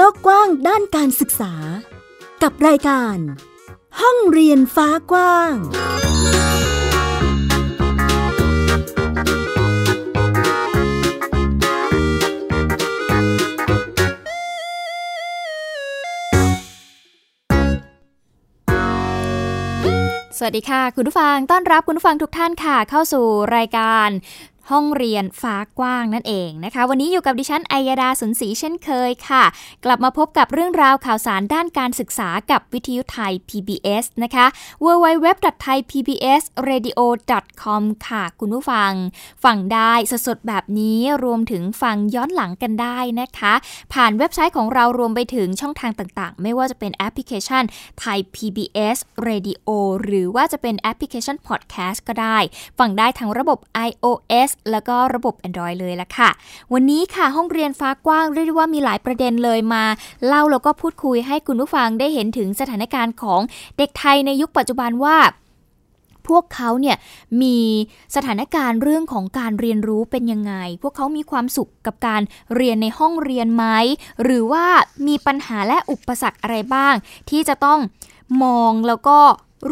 โลกกว้างด้านการศึกษา กับรายการ ห้องเรียนฟ้ากว้าง สวัสดีค่ะ คุณผู้ฟังต้อนรับคุณผู้ฟังทุกท่านค่ะ เข้าสู่รายการ ห้องเรียนฟ้ากว้างนั่นเองนะคะ วันนี้อยู่กับดิฉันอัยดาสุนศรีเช่นเคยค่ะ กลับมาพบกับเรื่องราวข่าวสารด้านการศึกษากับวิทยุไทย PBS นะคะ www.thaipbsradio.com ค่ะคุณผู้ฟัง ฟังได้สดๆแบบนี้รวมถึงฟังย้อนหลังกันได้นะคะ ผ่านเว็บไซต์ของเรารวมไปถึงช่องทางต่างๆ ไม่ว่าจะเป็นแอปพลิเคชันไทย PBS Radio หรือว่าจะเป็นแอปพลิเคชัน Podcast ก็ได้ ฟังได้ทั้งระบบ iOS แล้วก็ระบบ Android เลยละค่ะ วันนี้ค่ะห้องเรียนฟ้ากว้างเรียกได้ว่ามีหลายประเด็นเลยมา เล่าแล้วก็พูดคุยให้คุณผู้ฟังได้เห็นถึงสถานการณ์ของเด็กไทยในยุคปัจจุบันว่าพวกเขาเนี่ยมีสถานการณ์เรื่องของการเรียนรู้เป็นยังไง พวกเขามีความสุขกับการเรียนในห้องเรียนไหม หรือว่ามีปัญหาและอุปสรรคอะไรบ้าง ที่จะต้องมองแล้วก็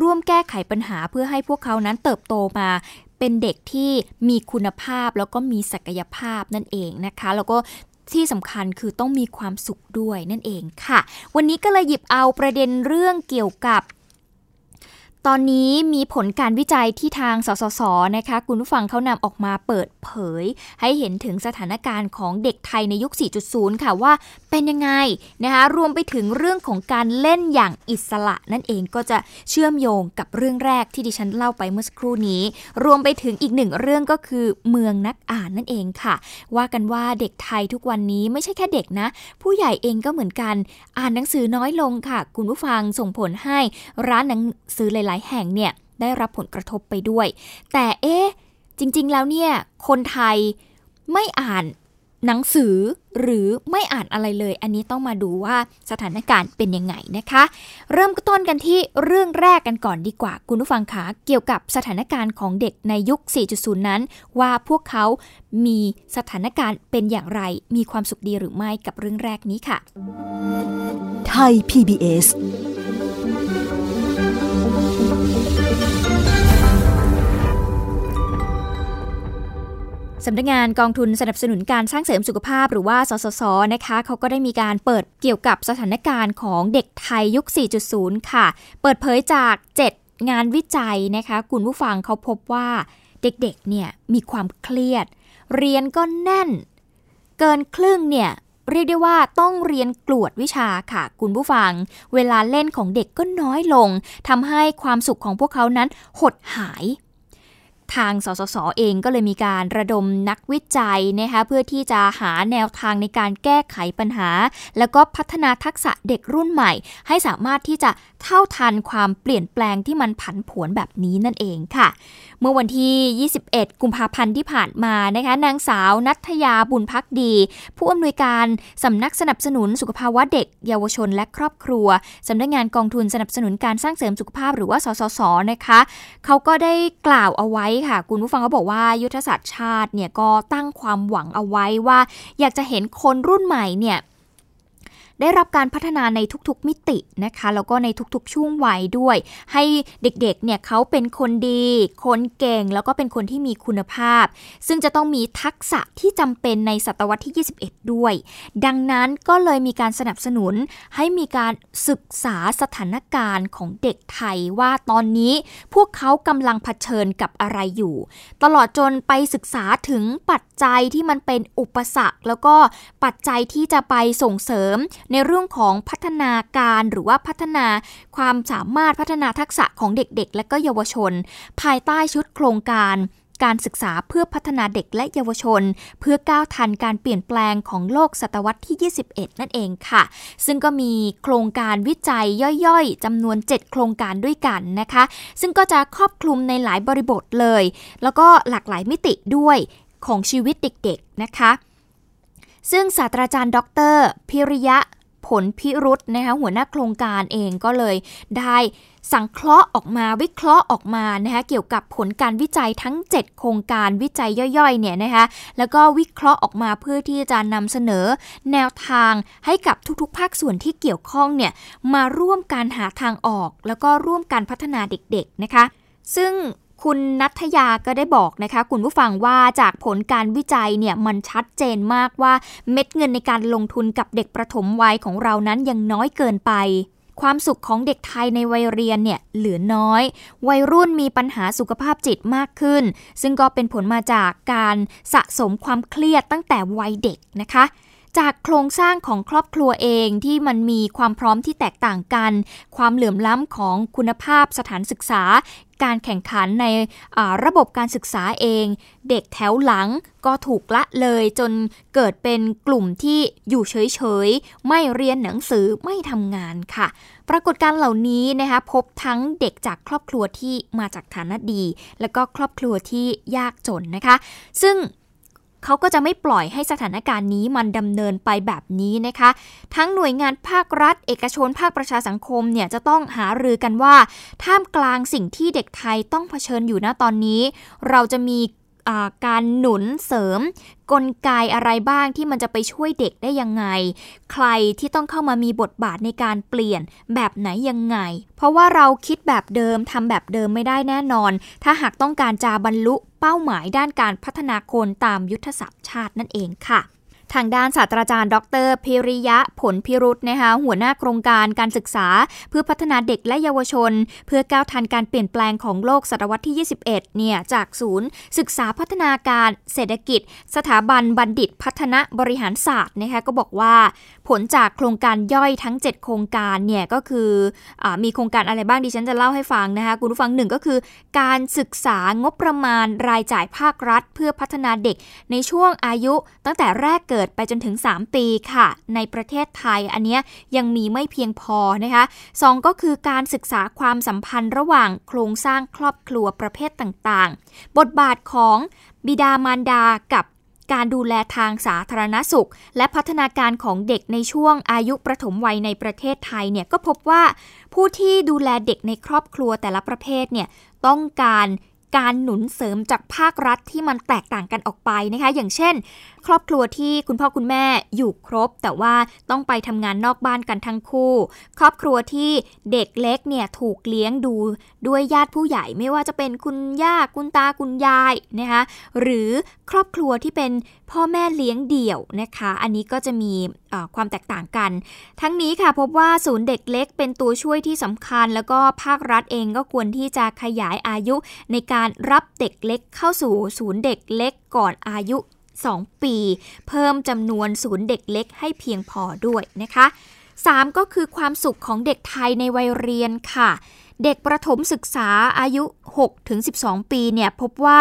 ร่วมแก้ไขปัญหาเพื่อให้พวกเขานั้นเติบโตมา เป็นเด็กที่มีคุณภาพแล้วก็มีศักยภาพนั่นเองนะคะ แล้วก็ที่สำคัญคือต้องมีความสุขด้วยนั่นเองค่ะ วันนี้ก็เลยหยิบเอาประเด็นเรื่องเกี่ยวกับตอนนี้มีผลการวิจัยที่ทางสสส นะคะ คุณผู้ฟังเขานำออกมาเปิดเผย ให้เห็นถึงสถานการณ์ของเด็กไทยในยุค 4.0 ค่ะว่า เป็นยังไงนะคะรวมไปถึงเรื่องของการเล่นอย่างอิสระ นั่นเองก็จะเชื่อมโยงกับเรื่องแรกที่ดิฉันเล่าไปเมื่อสักครู่นี้ รวมไปถึงอีกหนึ่งเรื่องก็คือเมืองนักอ่านนั่นเองค่ะ ว่ากันว่าเด็กไทยทุกวันนี้ไม่ใช่แค่เด็กนะ ผู้ใหญ่เองก็เหมือนกันอ่านหนังสือน้อยลงค่ะ คุณผู้ฟังส่งผลให้ร้านหนังสือหลายายแห่งเนี่ยได้รับผลกระทบไปด้วย แต่เอ๊ะจริง ๆ แล้วเนี่ยคนไทยไม่อ่าน หนังสือหรือไม่อ่านอะไรเลย อันนี้ต้องมาดูว่าสถานการณ์เป็นยังไงนะคะ เริ่มต้นกันที่เรื่องแรกกันก่อนดีกว่า คุณผู้ฟังคะเกี่ยวกับสถานการณ์ของเด็กในยุค 4.0 นั้น ว่าพวกเขามีสถานการณ์เป็นอย่างไร มีความสุขดีหรือไม่กับเรื่องแรกนี้ค่ะ ไทย PBS สำนักงานกองทุนสนับสนุนการสร้างเสริมสุขภาพหรือว่าสสสนะคะเขาก็ได้มีการเปิดเกี่ยวกับสถานการณ์ของเด็กไทยยุค 4.0 ค่ะ เปิดเผยจาก 7 งานวิจัยนะคะ คุณผู้ฟังเขาพบว่าเด็กๆเนี่ยมีความเครียด เรียนก็แน่น เกินครึ่งเนี่ยเรียกได้ว่าต้องเรียนกลวดวิชาค่ะ คุณผู้ฟัง เวลาเล่นของเด็กก็น้อยลงทำให้ความสุขของพวกเขานั้นหดหาย ทางสสสเองก็เลยมีการระดมนักวิจัยนะคะเพื่อที่จะหาแนวทางในการแก้ไขปัญหา แล้วก็พัฒนาทักษะเด็กรุ่นใหม่ ให้สามารถที่จะเท่าทันความเปลี่ยนแปลงที่มันผันผวนแบบนี้นั่นเองค่ะ เมื่อวันที่ 21 กุมภาพันธ์ที่ผ่านมานะคะนางสาวนัทยาบุญพักดี ผู้อำนวยการสำนักสนับสนุนสุขภาวะเด็ก เยาวชนและครอบครัวสำนักงานกองทุนสนับสนุนการสร้างเสริมสุขภาพหรือว่าสสสนะคะเขาก็ได้กล่าวเอาไว้ค่ะ คุณผู้ฟังก็บอกว่ายุทธศาสตร์ชาติเนี่ยก็ตั้งความหวังเอาไว้ว่า อยากจะเห็นคนรุ่นใหม่เนี่ย ได้รับการพัฒนาในทุกๆมิตินะคะแล้วก็ในทุกๆช่วงวัยด้วย ให้เด็กๆเนี่ยเขาเป็นคนดี คนเก่งแล้วก็เป็นคนที่มีคุณภาพ ซึ่งจะต้องมีทักษะที่จำเป็นในศตวรรษที่ 21 ด้วย ดังนั้นก็เลยมีการสนับสนุนให้มีการศึกษาสถานการณ์ของเด็กไทยว่าตอนนี้พวกเขากำลังเผชิญกับอะไรอยู่ ตลอดจนไปศึกษาถึงปัจจัยที่มันเป็นอุปสรรค แล้วก็ปัจจัยที่จะไปส่งเสริมในเรื่องของพัฒนาการหรือว่าพัฒนาความสามารถพัฒนาทักษะของเด็กๆ และก็เยาวชน ภายใต้ชุดโครงการการศึกษาเพื่อพัฒนาเด็กและเยาวชน เพื่อก้าวทันการเปลี่ยนแปลงของโลกศตวรรษที่ 21 นั่นเองค่ะ ซึ่งก็มีโครงการวิจัยย่อยๆจำนวน 7 โครงการด้วยกันนะคะ ซึ่งก็จะครอบคลุมในหลายบริบทเลย แล้วก็หลากหลายมิติด้วยของชีวิตเด็กๆนะคะซึ่งศาสตราจารย์ ดร พิริยะ ผลพิรุษนะคะหัวหน้าโครงการเองก็เลยได้สังเคราะห์ออกมาวิเคราะห์ออกมานะคะเกี่ยวกับผลการวิจัยทั้ง 7 โครงการวิจัยย่อยๆเนี่ยนะคะแล้วก็วิเคราะห์ออกมาเพื่อที่จะนำเสนอแนวทางให้กับทุกๆ ภาคส่วนที่เกี่ยวข้องเนี่ยมาร่วมการหาทางออก แล้วก็ร่วมการพัฒนาเด็กๆนะคะ ซึ่ง คุณนัทยาก็ได้บอกนะคะคุณผู้ฟังว่าจากผลการวิจัยเนี่ยมันชัดเจนมากว่าเม็ดเงินในการลงทุนกับเด็กประถมวัยของเรานั้นยังน้อยเกินไป ความสุขของเด็กไทยในวัยเรียนเนี่ยเหลือน้อย วัยรุ่นมีปัญหาสุขภาพจิตมากขึ้น ซึ่งก็เป็นผลมาจากการสะสมความเครียดตั้งแต่วัยเด็กนะคะจากโครงสร้างของครอบครัวเองที่มันมีความพร้อมที่แตกต่างกัน ความเหลื่อมล้ำของคุณภาพสถานศึกษา การแข่งขันในระบบการศึกษาเอง เด็กแถวหลังก็ถูกละเลยจนเกิดเป็นกลุ่มที่อยู่เฉยๆ ไม่เรียนหนังสือไม่ทำงานค่ะ ปรากฏการเหล่านี้นะคะพบทั้งเด็กจากครอบครัวที่มาจากฐานะดี และก็ครอบครัวที่ยากจนนะคะ ซึ่ง เขาก็จะไม่ปล่อยให้สถานการณ์นี้มันดำเนินไปแบบนี้นะคะ ทั้งหน่วยงานภาครัฐ เอกชนภาคประชาสังคมเนี่ยจะต้องหารือกันว่า ท่ามกลางสิ่งที่เด็กไทยต้องเผชิญอยู่ณตอนนี้ เราจะมีการหนุนเสริม กลไกอะไรบ้างที่มันจะไปช่วยเด็กได้ยังไง ใครที่ต้องเข้ามามีบทบาทในการเปลี่ยนแบบไหนยังไง เพราะว่าเราคิดแบบเดิมทำแบบเดิมไม่ได้แน่นอน ถ้าหากต้องการจะบรรลุ เป้าหมายด้านการพัฒนาคนตามยุทธศาสตร์ชาตินั่นเองค่ะ ทางด้านศาสตราจารย์ ดรพิริยะผลพิรุษนะคะหัวหน้าโครงการการศึกษา เพื่อพัฒนาเด็กและเยาวชน เพื่อก้าวทันการเปลี่ยนแปลงของโลกศตวรรษที่ 21 เนี่ยจากศูนย์ ศึกษาพัฒนาการเศรษฐกิจ สถาบันบัณฑิตพัฒนาบริหารศาสตร์นะคะก็บอกว่า ผลจากโครงการย่อยทั้ง 7 โครงการเนี่ยก็คืออมีโครงการอะไรบ้างดิฉันจะเล่าให้ฟังนะคะคุณผู้ฟังหนึ่งก็คือ การศึกษางบประมาณรายจ่ายภาครัฐ เพื่อพัฒนาเด็กในช่วงอายุตั้งแต่แรกเกิดกิดไปจนถึง 3 ปีค่ะ ในประเทศไทยอันนี้ยังมีไม่เพียงพอนะคะสองก็คือการศึกษาความสัมพันธ์ระหว่างโครงสร้างครอบครัวประเภทต่างๆ บทบาทของบิดามารดากับการดูแลทางสาธารณสุข และพัฒนาการของเด็กในช่วงอายุประถมวัยในประเทศไทยเนี่ยก็พบว่า ผู้ที่ดูแลเด็กในครอบครัวแต่ละประเภทเนี่ยต้องการ การหนุนเสริมจากภาครัฐที่มันแตกต่างกันออกไปนะคะ อย่างเช่น ครอบครัวที่คุณพ่อคุณแม่อยู่ครบ แต่ว่าต้องไปทำงานนอกบ้านกันทั้งคู่ ครอบครัวที่เด็กเล็กเนี่ยถูกเลี้ยงดูด้วยญาติผู้ใหญ่ไม่ว่าจะเป็นคุณย่าคุณตาคุณยายนะคะหรือครอบครัวที่เป็นพ่อแม่เลี้ยงเดี่ยวนะคะ อันนี้ก็จะมีความแตกต่างกัน ทั้งนี้ค่ะพบว่าศูนย์เด็กเล็กเป็นตัวช่วยที่สำคัญ แล้วก็ภาครัฐเองก็ควรที่จะขยายอายุในการรับเด็กเล็กเข้าสู่ศูนย์เด็กเล็กก่อนอายุ 2 ปี เพิ่มจำนวนศูนย์เด็กเล็กให้เพียงพอด้วยนะคะ 3 ก็คือความสุขของเด็กไทยในวัยเรียนค่ะ เด็กประถมศึกษาอายุ 6-12 ปีเนี่ยพบว่า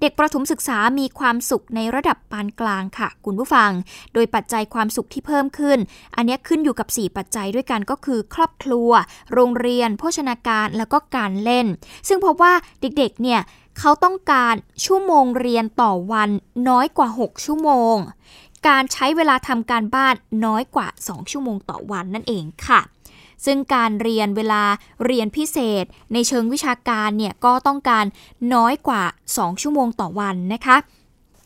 เด็กประถมศึกษามีความสุขในระดับปานกลางค่ะ คุณผู้ฟัง โดยปัจจัยความสุขที่เพิ่มขึ้น อันนี้ขึ้นอยู่กับ 4 ปัจจัยด้วยกันก็คือ ครอบครัว โรงเรียน โภชนาการแล้วก็การเล่น ซึ่งพบว่าเด็กๆเนี่ยเขาต้องการชั่วโมงเรียนต่อวันน้อยกว่า 6 ชั่วโมง การใช้เวลาทำการบ้านน้อยกว่า 2 ชั่วโมงต่อวันนั่นเองค่ะ ซึ่งการเรียนเวลาเรียนพิเศษ ในเชิงวิชาการเนี่ยก็ต้องการน้อยกว่า 2 ชั่วโมงต่อวันนะคะ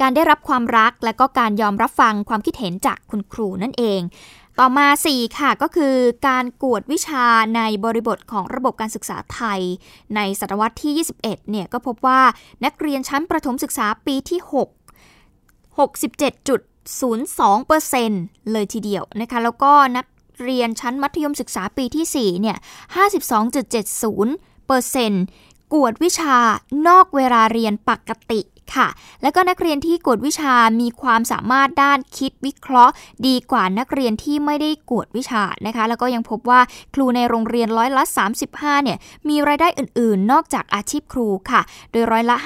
การได้รับความรักและก็การยอมรับฟังความคิดเห็นจากคุณครูนั่นเอง ต่อมา 4 ค่ะก็คือการกวดวิชาในบริบทของระบบการศึกษาไทย ในศตวรรษที่ 21 เนี่ยก็พบว่านักเรียนชั้นประถมศึกษาปีที่ 6 67.02%เลยทีเดียวนะคะ แล้วก็นัก เรียนชั้นมัธยมศึกษาปีที่ 4 เนี่ย 52.70เปอร์เซ็นต์กวดวิชานอกเวลาเรียนปกติ ค่ะ แล้วก็นักเรียนที่กวดวิชามีความสามารถด้านคิดวิเคราะห์ ดีกว่านักเรียนที่ไม่ได้กวดวิชานะคะ แล้วก็ยังพบว่าครูในโรงเรียนร้อยละ 35 เนี่ย มีรายได้อื่น ๆ นอกจากอาชีพครูค่ะ โดยร้อยละ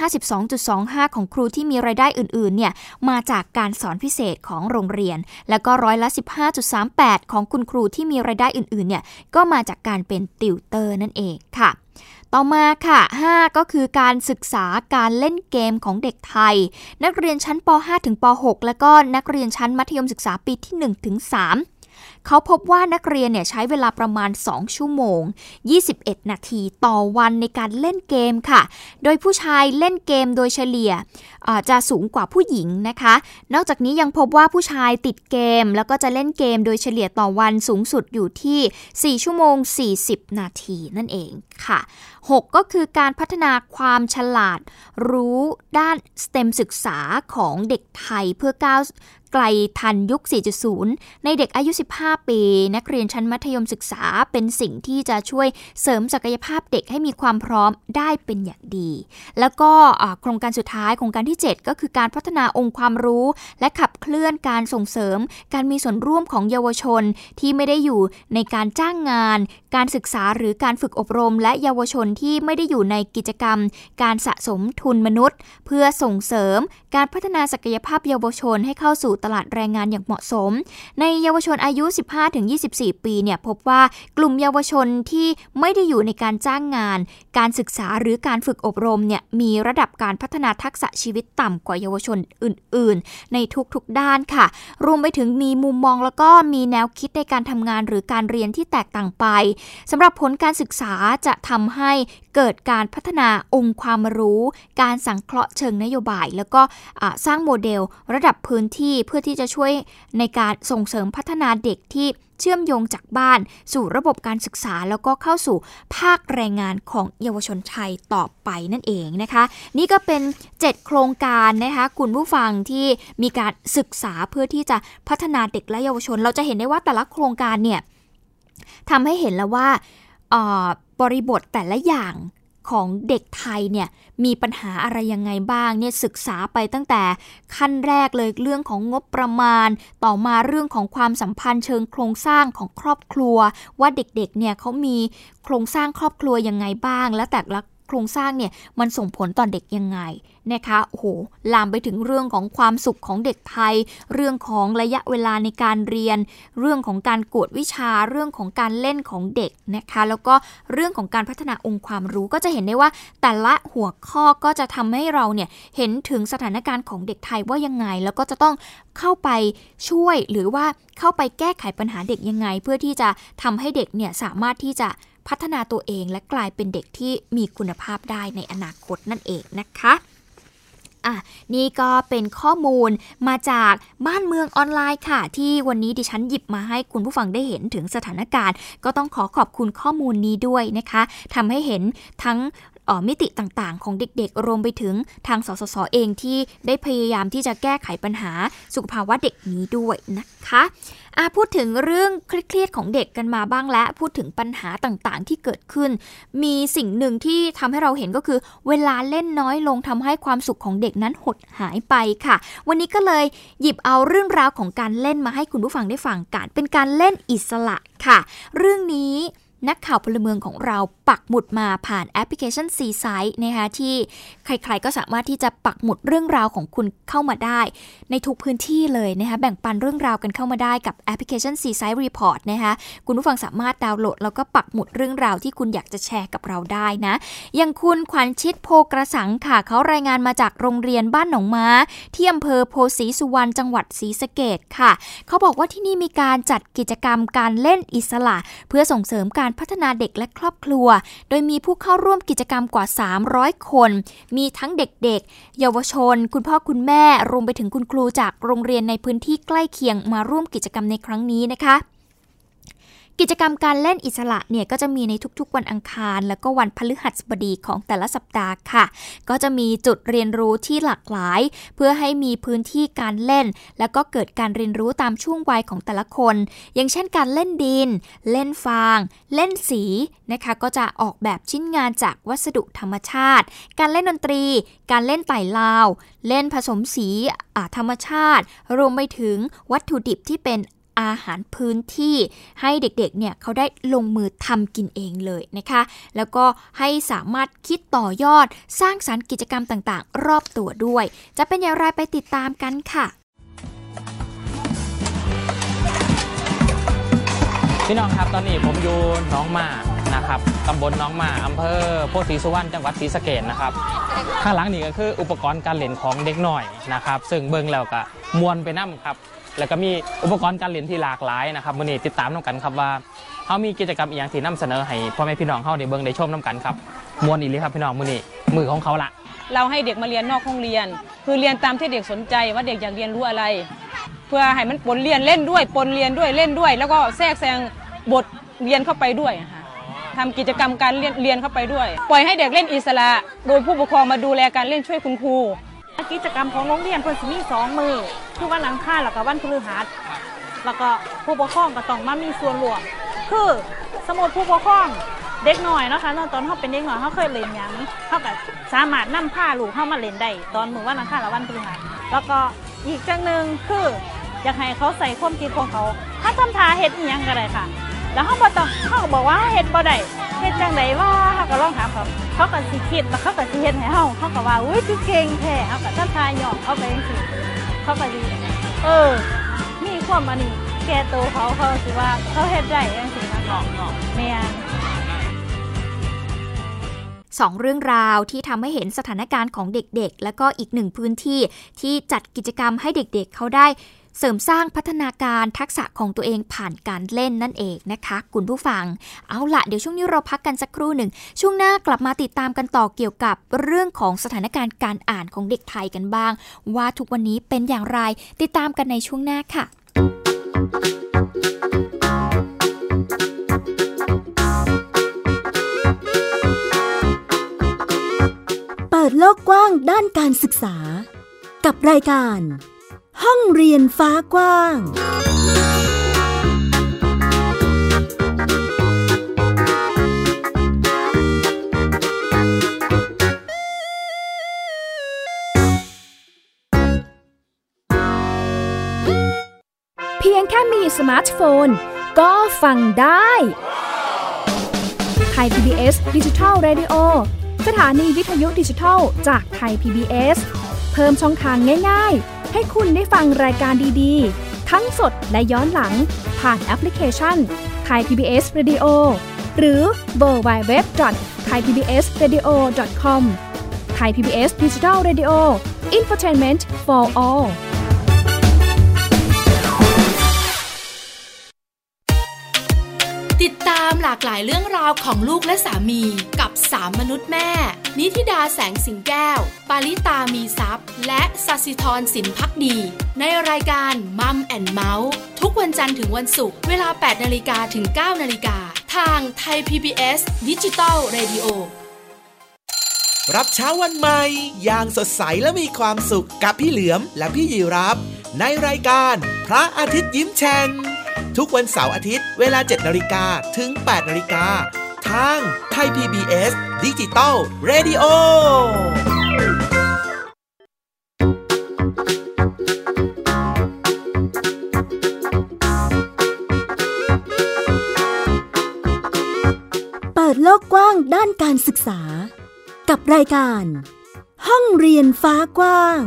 52.25 ของครูที่มีรายได้อื่น ๆ เนี่ย มาจากการสอนพิเศษของโรงเรียน แล้วก็ร้อยละ 15.38 ของคุณครูที่มีรายได้อื่น ๆ เนี่ย ก็มาจากการเป็นติวเตอร์นั่นเองค่ะ ต่อมาค่ะ 5 ก็คือการศึกษาการเล่นเกมของเด็กไทย นักเรียนชั้นป .5 ถึงป .6 และก็นักเรียนชั้นมัธยมศึกษาปีที่1ถึง3 เขาพบว่านักเรียนเนี่ยใช้เวลาประมาณ 2 ชั่วโมง 21 นาทีต่อวันในการเล่นเกมค่ะ โดยผู้ชายเล่นเกมโดยเฉลี่ยจะสูงกว่าผู้หญิงนะคะ นอกจากนี้ยังพบว่าผู้ชายติดเกม แล้วก็จะเล่นเกมโดยเฉลี่ยต่อวันสูงสุดอยู่ที่ 4 ชั่วโมง 40 นาทีนั่นเองค่ะ 6 ก็คือการพัฒนาความฉลาดรู้ด้าน STEM ศึกษาของเด็กไทยเพื่อก้าว ไกลทันยุค 4.0 ในเด็กอายุ 15 ปี นักเรียนชั้นมัธยมศึกษาเป็นสิ่งที่จะช่วยเสริมศักยภาพเด็กให้มีความพร้อมได้เป็นอย่างดี แล้วก็โครงการสุดท้ายโครงการที่ 7 ก็คือการพัฒนาองค์ความรู้ และขับเคลื่อนการส่งเสริม การมีส่วนร่วมของเยาวชนที่ไม่ได้อยู่ในการจ้างงาน การศึกษาหรือการฝึกอบรม และเยาวชนที่ไม่ได้อยู่ในกิจกรรม การสะสมทุนมนุษย์ เพื่อส่งเสริม การพัฒนาศักยภาพเยาวชนให้เข้าสู่ตลาดแรงงานอย่างเหมาะสม ในเยาวชนอายุ 15-24 ปีเนี่ยพบว่ากลุ่มเยาวชนที่ไม่ได้อยู่ในการจ้างงาน การศึกษาหรือการฝึกอบรมเนี่ยมีระดับการพัฒนาทักษะชีวิตต่ำกว่าเยาวชนอื่น ๆ ในทุกๆด้านค่ะ รวมไปถึงมีมุมมองแล้วก็มีแนวคิดในการทำงานหรือการเรียนที่แตกต่างไปสำหรับผลการศึกษาจะทำให้ เกิดการพัฒนาองค์ความรู้ การสังเคราะห์เชิงนโยบาย แล้วก็สร้างโมเดลระดับพื้นที่เพื่อที่จะช่วยในการส่งเสริมพัฒนาเด็กที่เชื่อมโยงจากบ้าน สู่ระบบการศึกษา แล้วก็เข้าสู่ภาคแรงงานของเยาวชนไทยต่อไปนั่นเองนะคะ นี่ก็เป็น 7 โครงการนะคะคุณผู้ฟังที่มีการศึกษาเพื่อที่จะพัฒนาเด็กและเยาวชน เราจะเห็นได้ว่าแต่ละโครงการเนี่ยทำให้เห็นแล้วว่า บริบทแต่ละอย่างของเด็กไทยเนี่ยมีปัญหาอะไรยังไงบ้างเนี่ยศึกษาไปตั้งแต่ขั้นแรกเลยเรื่องของงบประมาณ ต่อมาเรื่องของความสัมพันธ์เชิงโครงสร้างของครอบครัว ว่าเด็กๆเนี่ยเขามีโครงสร้างครอบครัวยังไงบ้าง และแต่ละ โครงสร้างเนี่ยมันส่งผลต่อเด็กยังไงนะคะโอ้โหลามไปถึงเรื่องของความสุขของเด็กไทย เรื่องของระยะเวลาในการเรียน เรื่องของการกวดวิชาเรื่องของการเล่นของเด็กนะคะแล้วก็เรื่องของการพัฒนาองค์ความรู้ก็จะเห็นได้ว่า แต่ละหัวข้อก็จะทำให้เราเนี่ยเห็นถึงสถานการณ์ของเด็กไทยว่ายังไง แล้วก็จะต้องเข้าไปช่วยหรือว่าเข้าไปแก้ไขปัญหาเด็กยังไง เพื่อที่จะทำให้เด็กเนี่ยสามารถที่จะ พัฒนาตัวเองและกลายเป็นเด็กที่มีคุณภาพได้ในอนาคตนั่นเองนะคะอะนี่ก็เป็นข้อมูลมาจากบ้านเมืองออนไลน์ค่ะ ที่วันนี้ดิฉันหยิบมาให้คุณผู้ฟังได้เห็นถึงสถานการณ์ ก็ต้องขอขอบคุณข้อมูลนี้ด้วยนะคะทำให้เห็นทั้ง มิติต่างๆ ของเด็กๆ รวมไปถึงทางสสสเองที่ได้พยายามที่จะแก้ไขปัญหาสุขภาวะเด็กนี้ด้วยนะคะอาพูดถึงเรื่องเครียดของเด็กกันมาบ้างและพูดถึงปัญหาต่างๆ ที่เกิดขึ้น มีสิ่งหนึ่งที่ทำให้เราเห็นก็คือ เวลาเล่นน้อยลงทำให้ความสุขของเด็กนั้นหดหายไปค่ะ วันนี้ก็เลยหยิบเอาเรื่องราวของการเล่นมาให้คุณผู้ฟังได้ฟังกัน เป็นการเล่นอิสระค่ะ เรื่องนี้ นักข่าวพลเมืองของเราปักหมุดมาผ่านแอปพลิเคชัน C Site นะคะที่ใครๆก็สามารถที่จะปักหมุดเรื่องราวของคุณเข้ามาได้ ในทุกพื้นที่เลยนะคะแบ่งปันเรื่องราวกันเข้ามาได้กับแอปพลิเคชัน C Site Report นะคะคุณผู้ฟังสามารถดาวน์โหลด แล้วก็ปักหมุดเรื่องราวที่คุณอยากจะแชร์กับเราได้นะอย่างคุณขวัญชิดโพกระสังค่ะเขารายงานมาจากโรงเรียนบ้านหนองม้า ที่อำเภอโพสีสุวรรณจังหวัดศรีสะเกดค่ะ เขาบอกว่าที่นี่มีการจัดกิจกรรมการเล่นอิสระ เพื่อส่งเสริมการพัฒนาเด็กและครอบครัว โดยมีผู้เข้าร่วมกิจกรรมกว่า 300 คน มีทั้งเด็กๆ เยาวชน คุณพ่อคุณแม่ รวมไปถึงคุณครูจากโรงเรียนในพื้นที่ใกล้เคียงมาร่วมกิจกรรมในครั้งนี้นะคะ กิจกรรมการเล่นอิสระเนี่ยก็จะมีในทุกๆวันอังคาร แล้วก็วันพฤหัสบดีของแต่ละสัปดาห์ค่ะ ก็จะมีจุดเรียนรู้ที่หลากหลาย เพื่อให้มีพื้นที่การเล่น แล้วก็เกิดการเรียนรู้ตามช่วงวัยของแต่ละคน อย่างเช่นการเล่นดิน เล่นฟาง เล่นสีนะคะก็จะออกแบบชิ้นงานจากวัสดุธรรมชาติ การเล่นดนตรี การเล่นไต่ลาว เล่นผสมสีธรรมชาติ รวมไปถึงวัตถุดิบที่เป็น อาหารพื้นที่ให้เด็กๆเนี่ยเขาได้ลงมือทำกินเองเลยนะคะ แล้วก็ให้สามารถคิดต่อยอดสร้างสารรค์กิจกรรมต่างๆ รอบตัวด้วย จะเป็นอย่างไรไปติดตามกันค่ะพี่น้องครับตอนนี้ผมอยู่น้องมานะครับตำบลน้องมาอำเภอโพธิสุวรรณจังหวัดศรีสะเกดนะครับข้างหลังนี่ก็คืออุปกรณ์การเล่นของเด็กหน่อยนะครับ ซึ่งเบิ่งแล้วก็มวนไปน้ำครับ แล้วก็มีอุปกรณ์การเรียนที่หลากหลายนะครับมื้อนี้ติดตามน้ำกันครับว่าเฮามีกิจกรรมอีกอย่างที่นำเสนอให้พ่อแม่พี่น้องเฮาได้เบิ่งได้ชมน้ำกันครับมวนอีหลีครับพี่น้องมื้อนี้มือของเขาละเราให้เด็กมาเรียนนอกห้องเรียน คือเรียนตามที่เด็กสนใจว่าเด็กอยากเรียนรู้อะไร เพื่อให้มันปนเรียนเล่นด้วยปนเรียนด้วยเล่นด้วย แล้วก็แทรกแซงบทเรียนเข้าไปด้วยค่ะทำกิจกรรมการเรียนเรียนเข้าไปด้วย ปล่อยให้เด็กเล่นอิสระ โดยผู้ปกครองมาดูแลการเล่นช่วยคุณครู กิจกรรมของโรงเรียนเพิ่นสิมีสองมือคือวันอังคาแล้วก็วันพฤหัสแล้วก็ผู้ปกครองก็ต้องมามีส่วนร่วมคือสมมติผู้ปกครองเด็กหน่อยนะคะตอนเขาเป็นเด็กหน่อยเขาเคยเล่นยังเขาก็สามารถนำผ้าลูกเข้ามาเล่นได้ตอนมือวันอังคารและวันพฤหัสแล้วก็อีกจังหนึ่งคืออยากให้เขาใส่ความคิดของเขาถ้าทำทาเฮ็ดอีหยังก็ได้ค่ะ แล้วเขาบ่ต้องเขาก็บอกว่าเฮ็ดบ่ได้ เฮ็ดจังไดว่าเขาก็ลองถามเขาเขาก็สิคิดแล้วเขาก็สิเฮ็ดให้เฮาเขาก็ว่าอุ้ยคือเก่งแท้เขาก็ทำทายหยอมเขาไปจังซี่เขาก็สิเออ มีความอันนี้แก่ตัวเขาเขาสิว่าเขาเฮ็ดได้จังซี่นะแม่นสองเรื่องราวที่ทำให้เห็นสถานการณ์ของเด็กๆ แล้วก็อีกหนึ่งพื้นที่ที่จัดกิจกรรมให้เด็กๆ เขาได้ เสริมสร้างพัฒนาการทักษะของตัวเองผ่านการเล่นนั่นเองนะคะ คุณผู้ฟัง เอาละเดี๋ยวช่วงนี้เราพักกันสักครู่หนึ่ง ช่วงหน้ากลับมาติดตามกันต่อเกี่ยวกับเรื่องของสถานการณ์การอ่านของเด็กไทยกันบ้าง ว่าทุกวันนี้เป็นอย่างไร ติดตามกันในช่วงหน้าค่ะเปิดโลกกว้างด้านการศึกษา กับรายการ ห้องเรียนฟ้ากว้าง เพียงแค่มีสมาร์ทโฟน ก็ฟังได้Thai PBS Digital Radio สถานีวิทยุดิจิทัลจากไทย PBS เพิ่มช่องทางง่ายๆ ให้คุณได้ฟังรายการดีๆ ทั้งสดและย้อนหลัง ผ่านแอปพลิเคชันไทย PBS Radio หรือเว็บไซต์ www.thaipbsradio.com Thai PBS Digital Radio infotainment for all ามหลากหลายเรื่องราวของลูกและสามีกับสามมนุษย์แม่ นิธิดาแสงสิงแก้ว ปาริตามีซัพ์และสัสิธรสินพักดี ในรายการมัมแอนเมาส์ทุกวันจันทร์ถึงวันศุกร์เวลา 8นาฬิกาถึง 9นาฬิกาทางไทย PBS ดิจิตอล Radio รับเช้าวันใหม่ อย่างสดใสและมีความสุขกับพี่เหลือมและพี่ยีรับ ในรายการพระอาทิตย์ยิ้มแฉ่ง ทุกวันเสาร์อาทิตย์ เวลา 7นาฬิกาถึง 8นาฬิกาทางไทย PBS ดิจิตอล Radio เปิดโลกกว้างด้านการศึกษา กับรายการ ห้องเรียนฟ้ากว้าง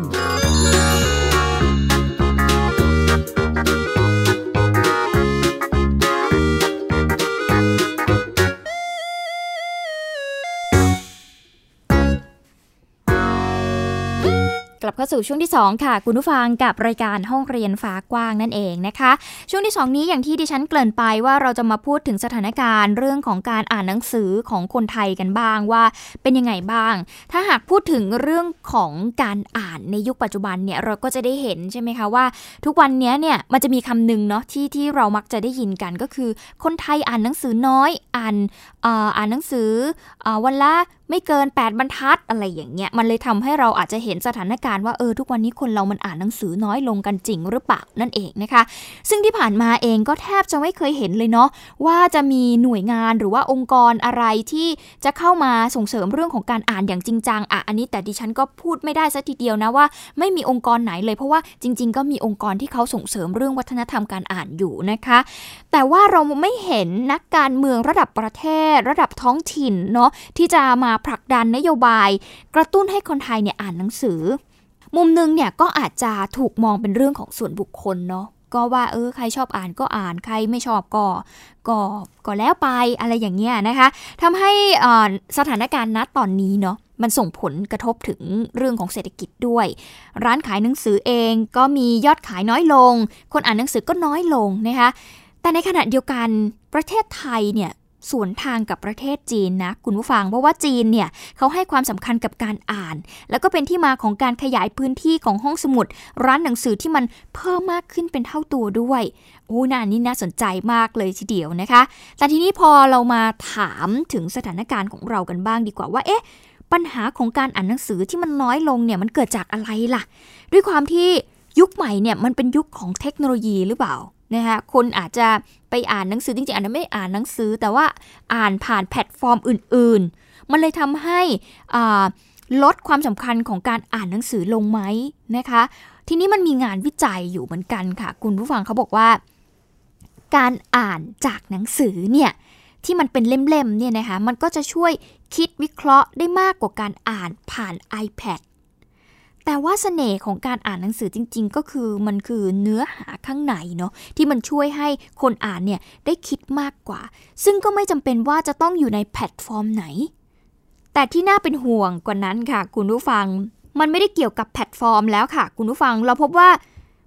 ลับเข้าสู่ช่วงที่ 2 ค่ะ คุณผู้ฟังกับรายการห้องเรียนฟ้ากว้างนั่นเองนะคะ ช่วงที่ 2 นี้อย่างที่ดิฉันเกริ่นไปว่าเราจะมาพูดถึงสถานการณ์เรื่องของการอ่านหนังสือของคนไทยกันบ้างว่าเป็นยังไงบ้าง ถ้าหากพูดถึงเรื่องของการอ่านในยุคปัจจุบันเนี่ยเราก็จะได้เห็นใช่ไหมคะว่า ทุกวันนี้เนี่ยมันจะมีคำหนึ่งเนาะที่ที่เรามักจะได้ยินกันก็คือ คนไทยอ่านหนังสือน้อยอ่านอ่านหนังสืออวันละไม่เกิน 8 บรรทัดอะไรอย่างเงี้ยมันเลยทำให้เราอาจจะเห็นสถานการณ์ว่าเออทุกวันนี้คนเรามันอ่านหนังสือน้อยลงกันจริงหรือเปล่านั่นเองนะคะ ซึ่งที่ผ่านมาเองก็แทบจะไม่เคยเห็นเลยเนาะว่าจะมีหน่วยงานหรือว่าองค์กรอะไรที่จะเข้ามาส่งเสริมเรื่องของการอ่านอย่างจริงจังอะอันนี้แต่ดิฉันก็พูดไม่ได้สัทีเดียวนะว่าไม่มีองค์กรไหนเลยเพราะว่าจริง ๆ ก็มีองค์กรที่เขาส่งเสริมเรื่องวัฒนธรรมการอ่านอยู่นะคะ แต่ว่าเราไม่เห็นนักการเมืองระดับประเทศระดับท้องถิ่นเนาะที่จะมาผลักดันนโยบาย กระตุ้นให้คนไทยเนี่ยอ่านหนังสือ มุมหนึงเนี่ยก็อาจจะถูกมองเป็นเรื่องของส่วนบุคคลเนาะก็ว่าเออใครชอบอ่านก็อ่านใครไม่ชอบก็ก็ก็แล้วไปอะไรอย่างเงี้ยนะคะทำให้อ่าสถานการณ์ณตอนนี้เนาะมันส่งผลกระทบถึงเรื่องของเศรษฐกิจด้วย ร้านขายหนังสือเองก็มียอดขายน้อยลง คนอ่านหนังสือก็น้อยลงนะคะแต่ในขณะเดียวกันประเทศไทยเนี่ย สวนทางกับประเทศจีนนะคุณผู้ฟังเพราะว่าจีนเนี่ยเขาให้ความสำคัญกับการอ่าน แล้วก็เป็นที่มาของการขยายพื้นที่ของห้องสมุด ร้านหนังสือที่มันเพิ่มมากขึ้นเป็นเท่าตัวด้วยโอ้น่านี่น่าสนใจมากเลยทีเดียวนะคะ แต่ทีนี้พอเรามาถามถึงสถานการณ์ของเรากันบ้างดีกว่าว่าเอ๊ะปัญหาของการอ่านหนังสือที่มันน้อยลงเนี่ยมันเกิดจากอะไรล่ะ ด้วยความที่ยุคใหม่เนี่ยมันเป็นยุคของเทคโนโลยีหรือเปล่า นะคะคนอาจจะไปอ่านหนังสือจริงๆอาจจะไม่อ่านหนังสือ แต่ว่าอ่านผ่านแพลตฟอร์มอื่น ๆ มันเลยทำให้ลดความสำคัญของการอ่านหนังสือลงไหมนะคะ ทีนี้มันมีงานวิจัยอยู่เหมือนกันค่ะ คุณผู้ฟังเขาบอกว่า การอ่านจากหนังสือเนี่ยที่มันเป็นเล่มๆเนี่ยนะคะมันก็จะช่วยคิดวิเคราะห์ได้มากกว่าการอ่านผ่าน iPad แต่ว่าเสน่ห์ของการอ่านหนังสือจริง ๆ ก็คือมันคือเนื้อหาข้างในเนาะที่มันช่วยให้คนอ่านเนี่ยได้คิดมากกว่า ซึ่งก็ไม่จำเป็นว่าจะต้องอยู่ในแพลตฟอร์มไหน แต่ที่น่าเป็นห่วงกว่านั้นค่ะ คุณผู้ฟัง มันไม่ได้เกี่ยวกับแพลตฟอร์มแล้วค่ะ คุณผู้ฟังเราพบว่า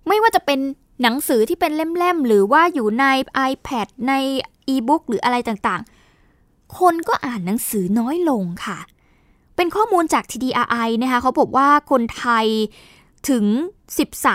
ไม่ว่าจะเป็นหนังสือที่เป็นเล่มๆหรือว่าอยู่ใน iPad ในอีบุ๊กหรืออะไรต่างๆ คนก็อ่านหนังสือน้อยลงค่ะ เป็นข้อมูลจาก TDRI นะคะเขาบอกว่าคนไทย ถึง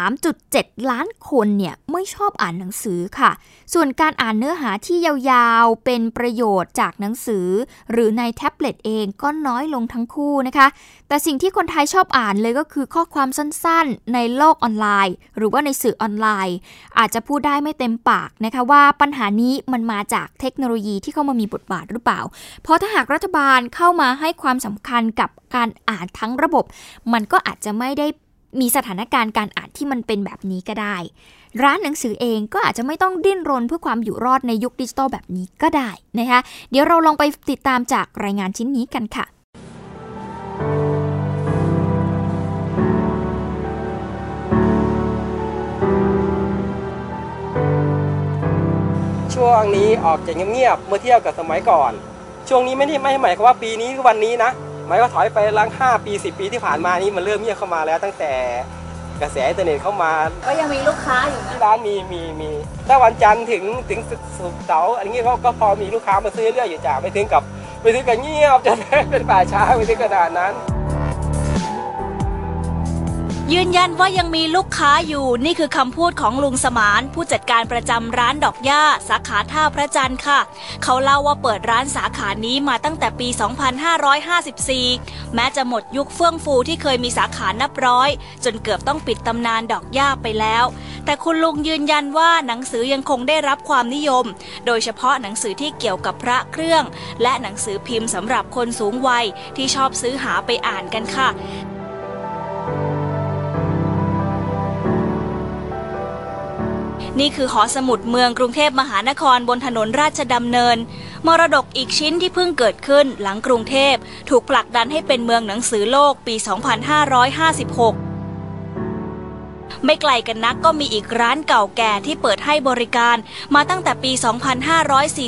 13.7 ล้านคนเนี่ยไม่ชอบอ่านหนังสือค่ะ ส่วนการอ่านเนื้อหาที่ยาวๆ เป็นประโยชน์จากหนังสือ หรือในแท็บเล็ตเองก็น้อยลงทั้งคู่นะคะ แต่สิ่งที่คนไทยชอบอ่านเลยก็คือข้อความสั้นๆ ในโลกออนไลน์ หรือว่าในสื่อออนไลน์ อาจจะพูดได้ไม่เต็มปากนะคะว่าปัญหานี้มันมาจากเทคโนโลยีที่เข้ามามีบทบาทหรือเปล่า เพราะถ้าหากรัฐบาลเข้ามาให้ความสำคัญกับการอ่านทั้งระบบ มันก็อาจจะไม่ได้ มีสถานการณ์การอ่านที่มันเป็นแบบนี้ก็ได้ ร้านหนังสือเองก็อาจจะไม่ต้องดิ้นรนเพื่อความอยู่รอดในยุคดิจิตอลแบบนี้ก็ได้นะคะเดี๋ยวเราลองไปติดตามจากรายงานชิ้นนี้กันค่ะช่วงนี้ออกจะเงียบๆเมื่อเทียบกับสมัยก่อน ช่วงนี้ไม่ได้ไม่หมายความว่าปีนี้วันนี้นะ หมายว่าถอยไปลังห้าปีสิปีที่ผ่านมานี้มันเริ่มเงียบเข้ามาแล้วตั้งแต่กระแสอินเทอร์เน็ตเข้ามา ก็ยังมีลูกค้าอยู่นะที่ร้านมีมีมีถ้าวันจันทร์ถึงถึงศุกร์เสาร์อะไรเงี้ยก็พอมีลูกค้ามาซื้อเรื่อยอยู่จ้าไม่ถึงกับไม่ถึงกับเงียบจนเป็นป่าช้าไม่ถึงกระดานนั้น ยืนยันว่ายังมีลูกค้าอยู่นี่คือคำพูดของลุงสมาน ผู้จัดการประจำร้านดอกหญ้า สาขาท่าพระจันทร์ค่ะ เขาเล่าว่าเปิดร้านสาขานี้มาตั้งแต่ปี 2554 แม้จะหมดยุคเฟื่องฟูที่เคยมีสาขานับร้อย จนเกือบต้องปิดตำนานดอกหญ้าไปแล้ว แต่คุณลุงยืนยันว่าหนังสือยังคงได้รับความนิยม โดยเฉพาะหนังสือที่เกี่ยวกับพระเครื่อง และหนังสือพิมพ์สำหรับคนสูงวัยที่ชอบซื้อหาไปอ่านกันค่ะ นี่คือหอสมุดเมืองกรุงเทพมหานครบนถนนราชดำเนิน มรดกอีกชิ้นที่เพิ่งเกิดขึ้นหลังกรุงเทพถูกผลักดันให้เป็นเมืองหนังสือโลกปี 2556ไม่ไกลกันนักก็มีอีกร้านเก่าแก่ที่เปิดให้บริการมาตั้งแต่ปี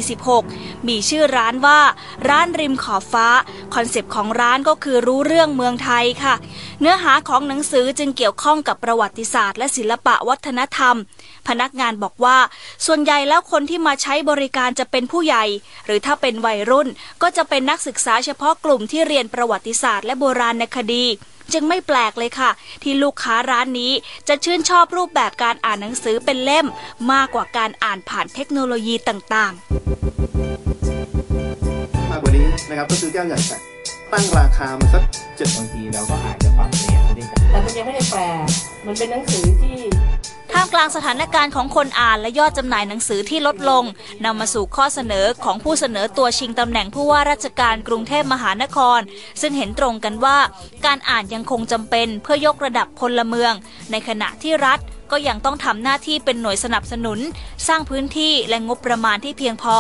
2546 มีชื่อร้านว่า ร้านริมขอบฟ้า คอนเซปต์ของร้านก็คือรู้เรื่องเมืองไทยค่ะ เนื้อหาของหนังสือจึงเกี่ยวข้องกับประวัติศาสตร์และศิลปะวัฒนธรรม พนักงานบอกว่า ส่วนใหญ่แล้วคนที่มาใช้บริการจะเป็นผู้ใหญ่ หรือถ้าเป็นวัยรุ่น ก็จะเป็นนักศึกษาเฉพาะกลุ่มที่เรียนประวัติศาสตร์และโบราณคดีจึงไม่แปลกเลยค่ะ ที่ลูกค้าร้านนี้จะชื่นชอบรูปแบบการอ่านหนังสือเป็นเล่ม มากกว่าการอ่านผ่านเทคโนโลยีต่างๆ มากกว่านี้นะครับก็คือแก้วใหญ่แต่ตั้งราคามันสักเจ็ดบางทีเราก็อาจจะปรับเปลี่ยนแต่มันยังไม่ได้แปลมันเป็นหนังสือที่ ท่ามกลางสถานการณ์ของคนอ่านและยอดจำหน่ายหนังสือที่ลดลงนำมาสู่ข้อเสนอของผู้เสนอตัวชิงตำแหน่งผู้ว่าราชการกรุงเทพมหานคร ซึ่งเห็นตรงกันว่า การอ่านยังคงจำเป็นเพื่อยกระดับพลเมือง ในขณะที่รัฐก็ยังต้องทำหน้าที่เป็นหน่วยสนับสนุน สร้างพื้นที่และงบประมาณที่เพียงพอ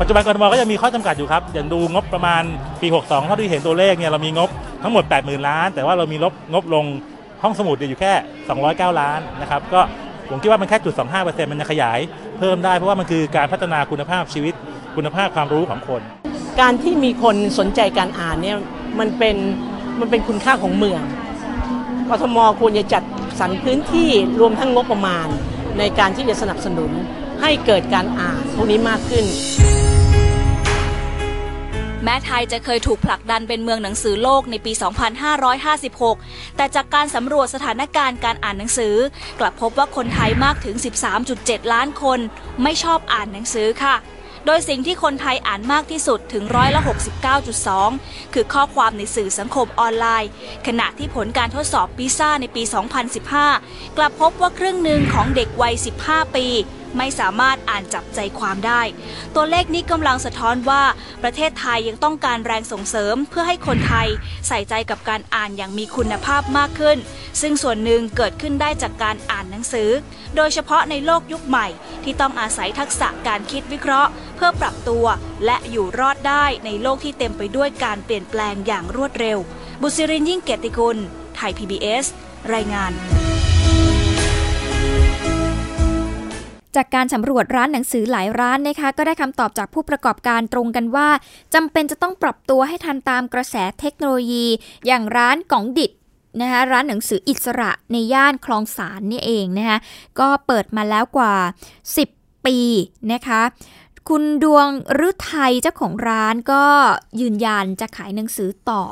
ปัจจุบันกรทมก็ยังมีข้อจำกัดอยู่ครับอย่างดูงบประมาณปี 62เท่าที่เห็นตัวเลขเนี่ยเรามีงบทั้งหมด 80,000 ล้าน แต่ว่าเรามีลบงบลง ห้องสมุดอยู่แค่ 209 ล้านนะครับก็ผมคิดว่ามันแค่จุด 25%มันจะขยายเพิ่มได้เพราะว่ามันคือการพัฒนาคุณภาพชีวิตคุณภาพความรู้ของคน การที่มีคนสนใจการอ่านเนี่ยมันเป็นมันเป็นคุณค่าของเมืองกทมควรจะจัดสรรพื้นที่รวมทั้งงบประมาณ ในการที่จะสนับสนุนให้เกิดการอ่านพวกนี้มากขึ้น แม้ไทยจะเคยถูกผลักดันเป็นเมืองหนังสือโลกในปี 2556 แต่จากการสำรวจสถานการณ์การอ่านหนังสือ กลับพบว่าคนไทยมากถึง 13.7 ล้านคน ไม่ชอบอ่านหนังสือค่ะโดยสิ่งที่คนไทยอ่านมากที่สุดถึงร้อยละ 69.2 คือข้อความในสื่อสังคมออนไลน์ ขณะที่ผลการทดสอบปีซ่าในปี 2015 กลับพบว่าครึ่งหนึ่งของเด็กวัย 15 ปี ไม่สามารถอ่านจับใจความได้ ตัวเลขนี้กำลังสะท้อนว่าประเทศไทยยังต้องการแรงส่งเสริมเพื่อให้คนไทยใส่ใจกับการอ่านอย่างมีคุณภาพมากขึ้น ซึ่งส่วนหนึ่งเกิดขึ้นได้จากการอ่านหนังสือ โดยเฉพาะในโลกยุคใหม่ ที่ต้องอาศัยทักษะการคิดวิเคราะห์ เพื่อปรับตัวและอยู่รอดได้ในโลกที่เต็มไปด้วยการเปลี่ยนแปลงอย่างรวดเร็ว บุษรินยิ่งเกียรติกุลไทย PBS รายงาน จากการสำรวจร้านหนังสือหลายร้านนะคะ ก็ได้คำตอบจากผู้ประกอบการตรงกันว่าจำเป็นจะต้องปรับตัวให้ทันตามกระแสเทคโนโลยี อย่างร้านก็องดิดนะคะร้านหนังสืออิสระในย่านคลองสานนี่เองนะคะก็เปิดมาแล้วกว่า 10 ปีนะคะคุณดวงฤทัยเจ้าของร้านก็ยืนยันจะขายหนังสือต่อ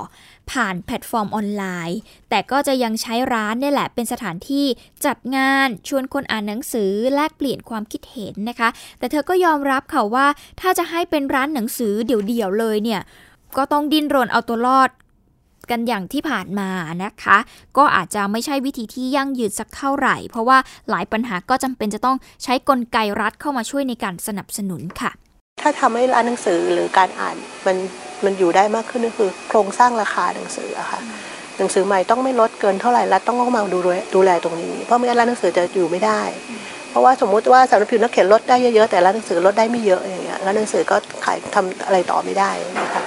ผ่านแพลตฟอร์มออนไลน์ แต่ก็จะยังใช้ร้านนี่แหละเป็นสถานที่จัดงานชวนคนอ่านหนังสือแลกเปลี่ยนความคิดเห็นนะคะ แต่เธอก็ยอมรับค่ะว่า ถ้าจะให้เป็นร้านหนังสือเดี่ยวๆเลยเนี่ยก็ต้องดิ้นรนเอาตัวรอดกันอย่างที่ผ่านมานะคะ ก็อาจจะไม่ใช่วิธีที่ยั่งยืนสักเท่าไหร่ เพราะว่าหลายปัญหาก็จำเป็นจะต้องใช้กลไกรัฐเข้ามาช่วยในการสนับสนุนค่ะ ถ้าทำให้ร้านหนังสือหรือการอ่านมันมันอยู่ได้มากขึ้นก็คือ โครงสร้างราคาหนังสืออะค่ะหนังสือใหม่ต้องไม่ลดเกินเท่าไหร่รัฐต้องเข้ามาดูดูแลตรงนี้ เพราะไม่งั้นร้านหนังสือจะอยู่ไม่ได้ เพราะว่าสมมุติว่าสำนักพิมพ์นักเขียนลดได้เยอะๆแต่ร้านหนังสือลดได้ไม่เยอะอย่างเงี้ยร้านหนังสือก็ขายทำอะไรต่อไม่ได้นะคะ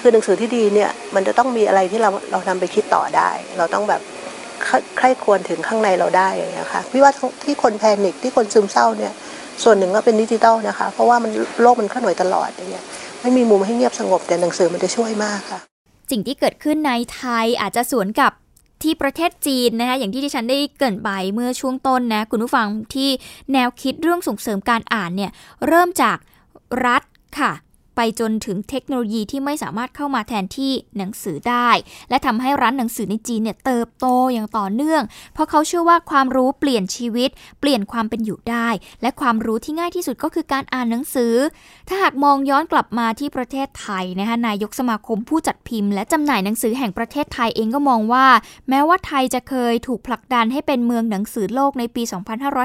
คือหนังสือที่ดีเนี่ยมันจะต้องมีอะไรที่เราเราทำไปคิดต่อได้ เราต้องแบบใคร่ควรถึงข้างในเราได้อย่างเงี้ยค่ะพี่ว่าที่คนแพนิคที่คนซึมเศร้าเนี่ย ส่วนหนึ่งก็เป็นดิจิตอลนะคะ เพราะว่ามันโลกมันเคลื่อนไหวตลอดอย่างเงี้ยไม่มีมุมให้เงียบสงบแต่หนังสือมันจะช่วยมากค่ะสิ่งที่เกิดขึ้นในไทยอาจจะสวนกับที่ประเทศจีนนะคะอย่างที่ที่ฉันได้เกินไปเมื่อช่วงต้นนะคุณผู้ฟังที่แนวคิดเรื่องส่งเสริมการอ่านเนี่ยเริ่มจากรัฐค่ะ ไปจนถึงเทคโนโลยีที่ไม่สามารถเข้ามาแทนที่หนังสือได้ และทำให้ร้านหนังสือในจีนเนี่ยเติบโตอย่างต่อเนื่อง เพราะเขาเชื่อว่าความรู้เปลี่ยนชีวิต เปลี่ยนความเป็นอยู่ได้ และความรู้ที่ง่ายที่สุดก็คือการอ่านหนังสือ ถ้าหากมองย้อนกลับมาที่ประเทศไทยนะคะนายกสมาคมผู้จัดพิมพ์และจำหน่ายหนังสือแห่งประเทศไทยเองก็มองว่า แม้ว่าไทยจะเคยถูกผลักดันให้เป็นเมืองหนังสือโลกในปี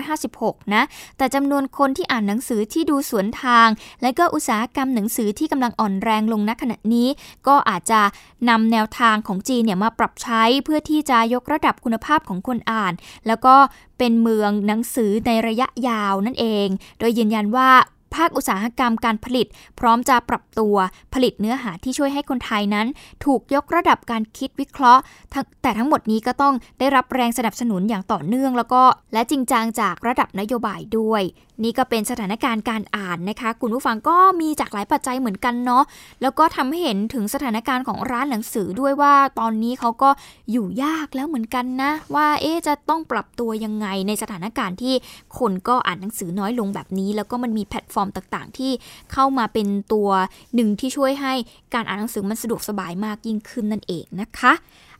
2556 นะแต่จำนวนคนที่อ่านหนังสือที่ดูสวนทาง และก็อุตสาหกรรมหนังสือือที่กำลังอ่อนแรงลงณขณะนี้ ก็อาจจะนำแนวทางของจีนเนี่ยมาปรับใช้เพื่อที่จะยกระดับคุณภาพของคนอ่าน แล้วก็เป็นเมืองหนังสือในระยะยาวนั่นเอง โดยยืนยันว่าภาคอุตสาหกรรมการผลิต พร้อมจะปรับตัวผลิตเนื้อหาที่ช่วยให้คนไทยนั้น ถูกยกระดับการคิดวิเคราะห์ แต่ทั้งหมดนี้ก็ต้องได้รับแรงสนับสนุนอย่างต่อเนื่อง แล้วก็และจริงจังจากระดับนโยบายด้วย นี่ก็เป็นสถานการณ์การอ่านนะคะ คุณผู้ฟังก็มีจากหลายปัจจัยเหมือนกันเนาะแล้วก็ทำให้เห็นถึงสถานการณ์ของร้านหนังสือด้วยว่าตอนนี้เขาก็อยู่ยากแล้วเหมือนกันนะ ว่าเอ๊จะต้องปรับตัวยังไงในสถานการณ์ที่คนก็อ่านหนังสือน้อยลงแบบนี้ แล้วก็มันมีแพลตฟอร์มต่างๆ ที่เข้ามาเป็นตัวหนึ่งที่ช่วยให้การอ่านหนังสือมันสะดวกสบายมากยิ่งขึ้นนั่นเองนะคะ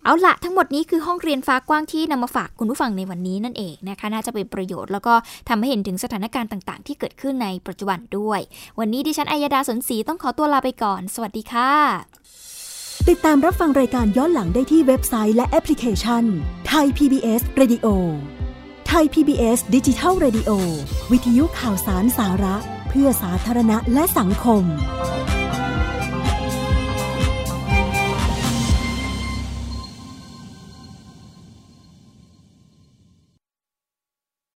เอาละทั้งหมดนี้คือห้องเรียนฟ้ากว้างที่นำมาฝากคุณผู้ฟังในวันนี้นั่นเองนะคะน่าจะเป็นประโยชน์แล้วก็ทำให้เห็นถึงสถานการณ์ต่างๆ ที่เกิดขึ้นในปัจจุบันด้วย วันนี้ดิฉันอัยดาสนศรีต้องขอตัวลาไปก่อน สวัสดีค่ะ ติดตามรับฟังรายการย้อนหลังได้ที่เว็บไซต์และแอปพลิเคชันไทย PBS Radio ไทย PBS ดิจิทัล Radio วิทยุข่าวสารสาระ เพื่อสาธารณะและสังคม